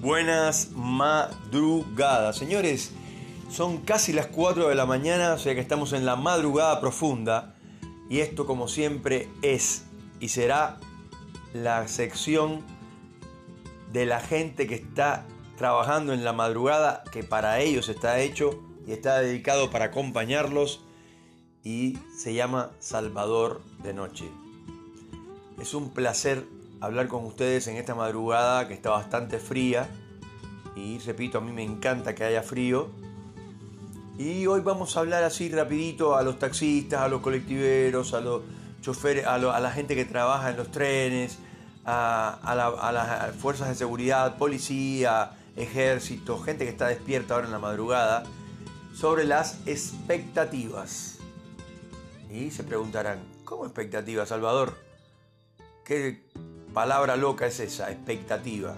Buenas madrugadas, señores. Son casi las 4 de la mañana, o sea que estamos en la madrugada profunda. Y esto, como siempre, es y será la sección de la gente que está trabajando en la madrugada, que para ellos está hecho y está dedicado para acompañarlos. Y se llama Salvador de Noche. Es un placer hablar con ustedes en esta madrugada que está bastante fría. Y repito, a mí me encanta que haya frío. Y hoy vamos a hablar así rapidito a los taxistas, a los colectiveros, a los choferes, a, la gente que trabaja en los trenes, a, a las fuerzas de seguridad, policía, ejército, gente que está despierta ahora en la madrugada, sobre las expectativas. Y se preguntarán, ¿cómo expectativas, Salvador? ¿Qué palabra loca es esa? Expectativa.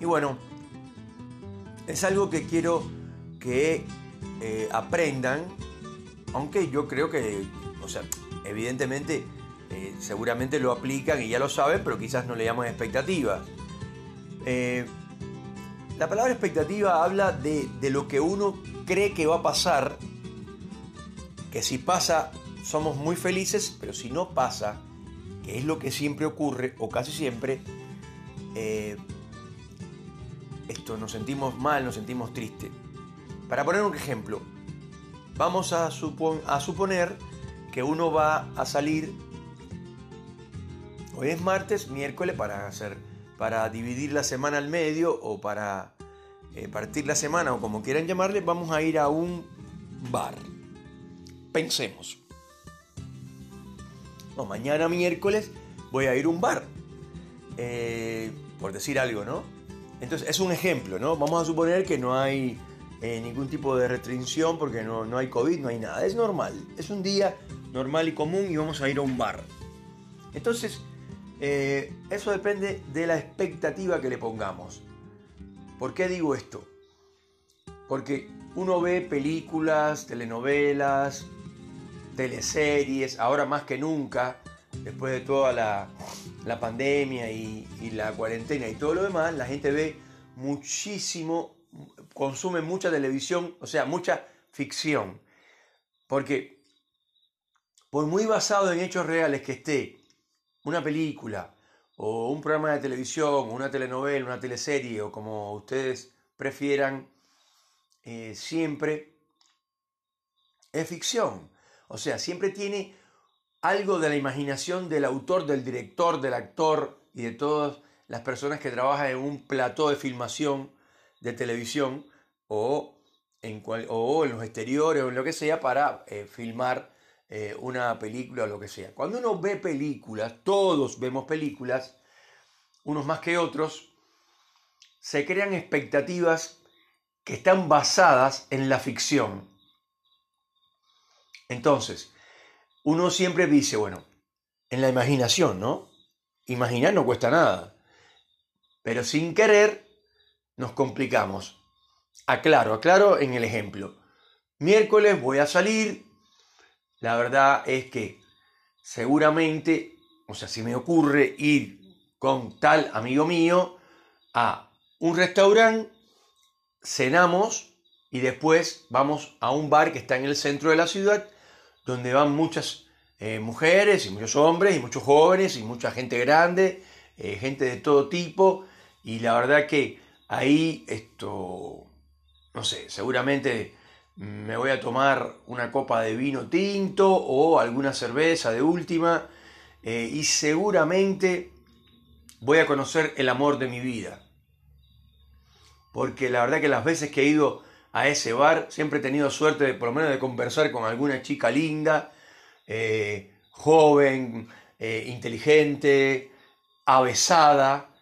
Y bueno, es algo que quiero que eh, aprendan, aunque yo creo que, o sea, evidentemente, eh, seguramente lo aplican y ya lo saben, pero quizás no le llaman expectativas. Eh, la palabra expectativa habla de, de lo que uno cree que va a pasar, que si pasa somos muy felices, pero si no pasa, que es lo que siempre ocurre, o casi siempre, eh, esto nos sentimos mal, nos sentimos tristes. Para poner un ejemplo, vamos a, a suponer que uno va a salir, hoy es martes, miércoles, para hacer, para dividir la semana al medio o para eh, partir la semana o como quieran llamarle, vamos a ir a un bar. Pensemos no, mañana miércoles voy a ir a un bar. Eh, por decir algo, ¿no? Entonces, es un ejemplo, ¿no? Vamos a suponer que no hay eh, ningún tipo de restricción porque no, no hay COVID, no hay nada. Es normal. Es un día normal y común y vamos a ir a un bar. Entonces, eh, eso depende de la expectativa que le pongamos. ¿Por qué digo esto? Porque uno ve películas, telenovelas, teleseries, ahora más que nunca, después de toda la, pandemia y, la cuarentena y todo lo demás, la gente ve muchísimo, consume mucha televisión, o sea, mucha ficción. Porque por muy basado en hechos reales que esté una película o un programa de televisión, una telenovela, una teleserie o como ustedes prefieran, eh, siempre es ficción. O sea, siempre tiene algo de la imaginación del autor, del director, del actor y de todas las personas que trabajan en un plató de filmación de televisión o en, los exteriores o en lo que sea para eh, filmar eh, una película o lo que sea. Cuando uno ve películas, todos vemos películas, unos más que otros, se crean expectativas que están basadas en la ficción. Entonces, uno siempre dice, bueno, en la imaginación, ¿no? Imaginar no cuesta nada. Pero sin querer nos complicamos. Aclaro, aclaro en el ejemplo. Miércoles voy a salir. La verdad es que seguramente, o sea, si me ocurre ir con tal amigo mío a un restaurante, cenamos y después vamos a un bar que está en el centro de la ciudad donde van muchas eh, mujeres y muchos hombres y muchos jóvenes y mucha gente grande, eh, gente de todo tipo, y la verdad que ahí esto, no sé, seguramente me voy a tomar una copa de vino tinto o alguna cerveza de última, eh, y seguramente voy a conocer el amor de mi vida. Porque la verdad que las veces que he ido a ese bar. Siempre he tenido suerte de por lo menos de conversar con alguna chica linda, eh, joven, eh, inteligente, avesada,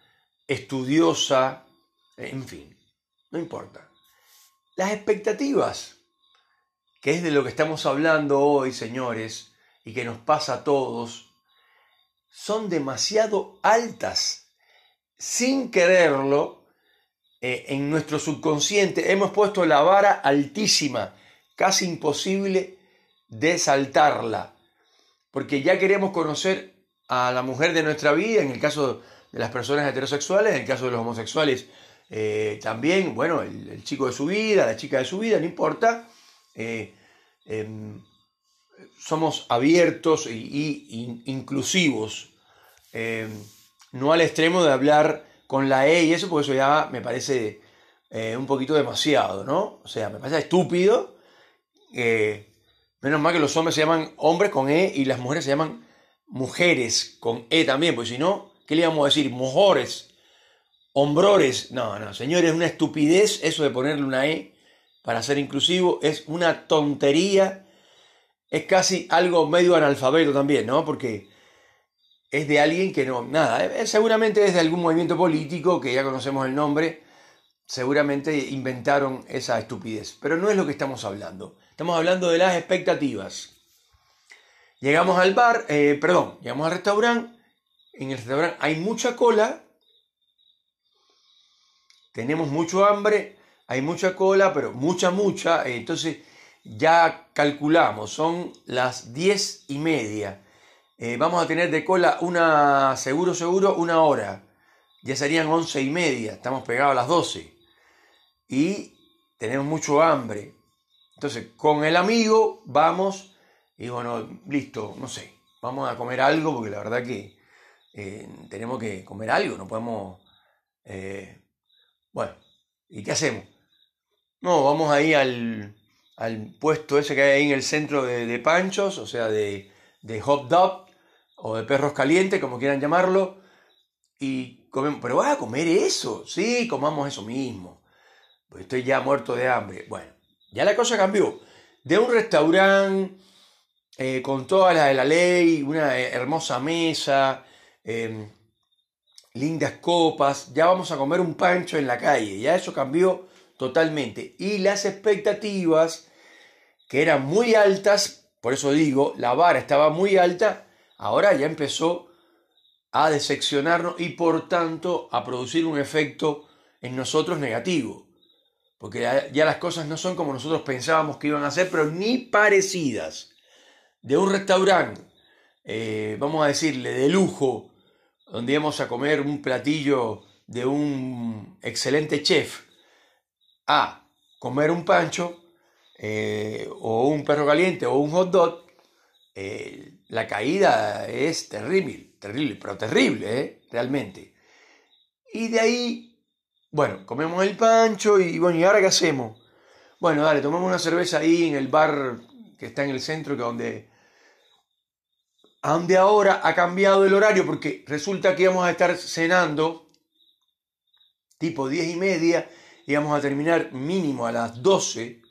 estudiosa, en fin, no importa. Las expectativas, que es de lo que estamos hablando hoy, señores, y que nos pasa a todos, son demasiado altas. Sin quererlo, eh, en nuestro subconsciente hemos puesto la vara altísima, casi imposible de saltarla, porque ya queremos conocer a la mujer de nuestra vida, en el caso de las personas heterosexuales, en el caso de los homosexuales, eh, también, bueno, el, chico de su vida, la chica de su vida, no importa. Eh, em, somos abiertos y, inclusivos, em, no al extremo de hablar con la E y eso, porque eso ya me parece eh, un poquito demasiado, ¿no? O sea, me parece estúpido. menos mal que los hombres se llaman hombres con E y las mujeres se llaman mujeres con E también, porque si no, ¿qué le íbamos a decir? Mejores Hombrores, no, no, señores, es una estupidez eso de ponerle una E para ser inclusivo, es una tontería, es casi algo medio analfabeto también, ¿no? Porque es de alguien que no, nada, seguramente es de algún movimiento político que ya conocemos el nombre, seguramente inventaron esa estupidez, pero no es lo que estamos hablando, estamos hablando de las expectativas. Llegamos al bar, eh, perdón, llegamos al restaurante, en el restaurante hay mucha cola, tenemos mucho hambre, hay mucha cola, pero mucha, mucha, entonces ya calculamos, son las diez y media. Eh, vamos a tener de cola una, seguro, seguro, una hora. Ya serían once y media, estamos pegados a las doce. Y tenemos mucho hambre. Entonces, con el amigo vamos y bueno, listo, no sé, vamos a comer algo porque la verdad que eh, tenemos que comer algo, no podemos eh, bueno, ¿y qué hacemos? No, vamos ahí al, al puesto ese que hay ahí en el centro de, panchos, o sea, de, de hot dog o de perros calientes, como quieran llamarlo, y comemos. Pero vas a comer eso, sí, comamos eso mismo. Pues estoy ya muerto de hambre. Bueno, ya la cosa cambió. De un restaurante eh, con toda la de la ley, una hermosa mesa, eh, lindas copas, ya vamos a comer un pancho en la calle, ya eso cambió totalmente. Y las expectativas, que eran muy altas, por eso digo, la vara estaba muy alta, ahora ya empezó a decepcionarnos y por tanto a producir un efecto en nosotros negativo. Porque ya, las cosas no son como nosotros pensábamos que iban a ser, pero ni parecidas. De un restaurante, eh, vamos a decirle, de lujo, donde íbamos a comer un platillo de un excelente chef, a comer un pancho, eh, o un perro caliente, o un hot dog, eh, la caída es terrible, terrible, pero terrible, ¿eh? realmente. Y de ahí, bueno, comemos el pancho y bueno, ¿y ahora qué hacemos? Bueno, dale, tomamos una cerveza ahí en el bar que está en el centro, que donde ahora ha cambiado el horario porque resulta que íbamos a estar cenando tipo 10 y media, íbamos a terminar mínimo a las 12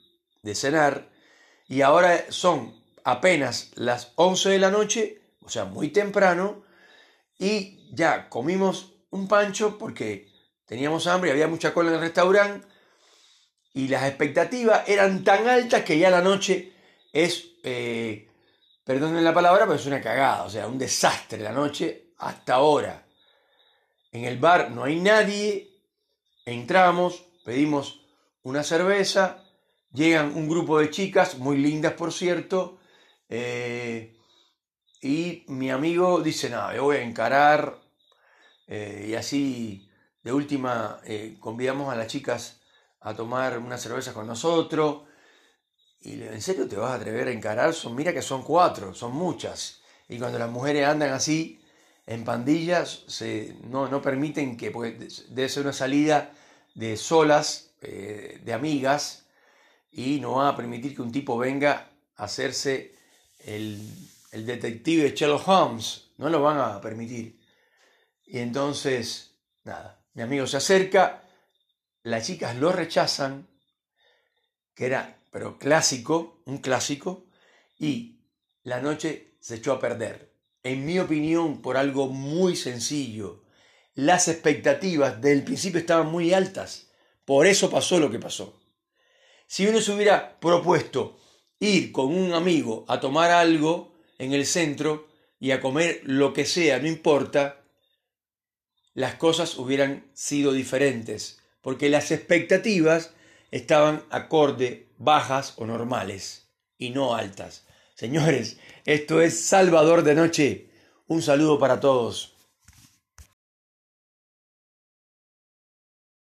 de cenar y ahora son apenas las 11 de la noche, o sea, muy temprano, y ya comimos un pancho porque teníamos hambre, había mucha cola en el restaurante y las expectativas eran tan altas que ya la noche es... Eh, perdonen la palabra, pero es una cagada, o sea, un desastre la noche hasta ahora. En el bar no hay nadie, entramos, pedimos una cerveza, llegan un grupo de chicas, muy lindas por cierto, eh, y mi amigo dice, nada, yo voy a encarar, eh, y así de última eh, convidamos a las chicas a tomar una cerveza con nosotros, y ¿en serio te vas a atrever a encarar? Son, mira que son cuatro, son muchas. Y cuando las mujeres andan así, en pandillas, se, no, no permiten que, debe ser una salida de solas, eh, de amigas, y no van a permitir que un tipo venga a hacerse el, el detective de Sherlock Holmes. No lo van a permitir. Y entonces, nada, mi amigo se acerca, las chicas lo rechazan, que era pero clásico, un clásico, y la noche se echó a perder. En mi opinión, por algo muy sencillo. Las expectativas del principio estaban muy altas. Por eso pasó lo que pasó. Si uno se hubiera propuesto ir con un amigo a tomar algo en el centro y a comer lo que sea, no importa, las cosas hubieran sido diferentes, porque las expectativas estaban acorde bajas o normales y no altas. Señores, esto es Salvador de Noche. Un saludo para todos.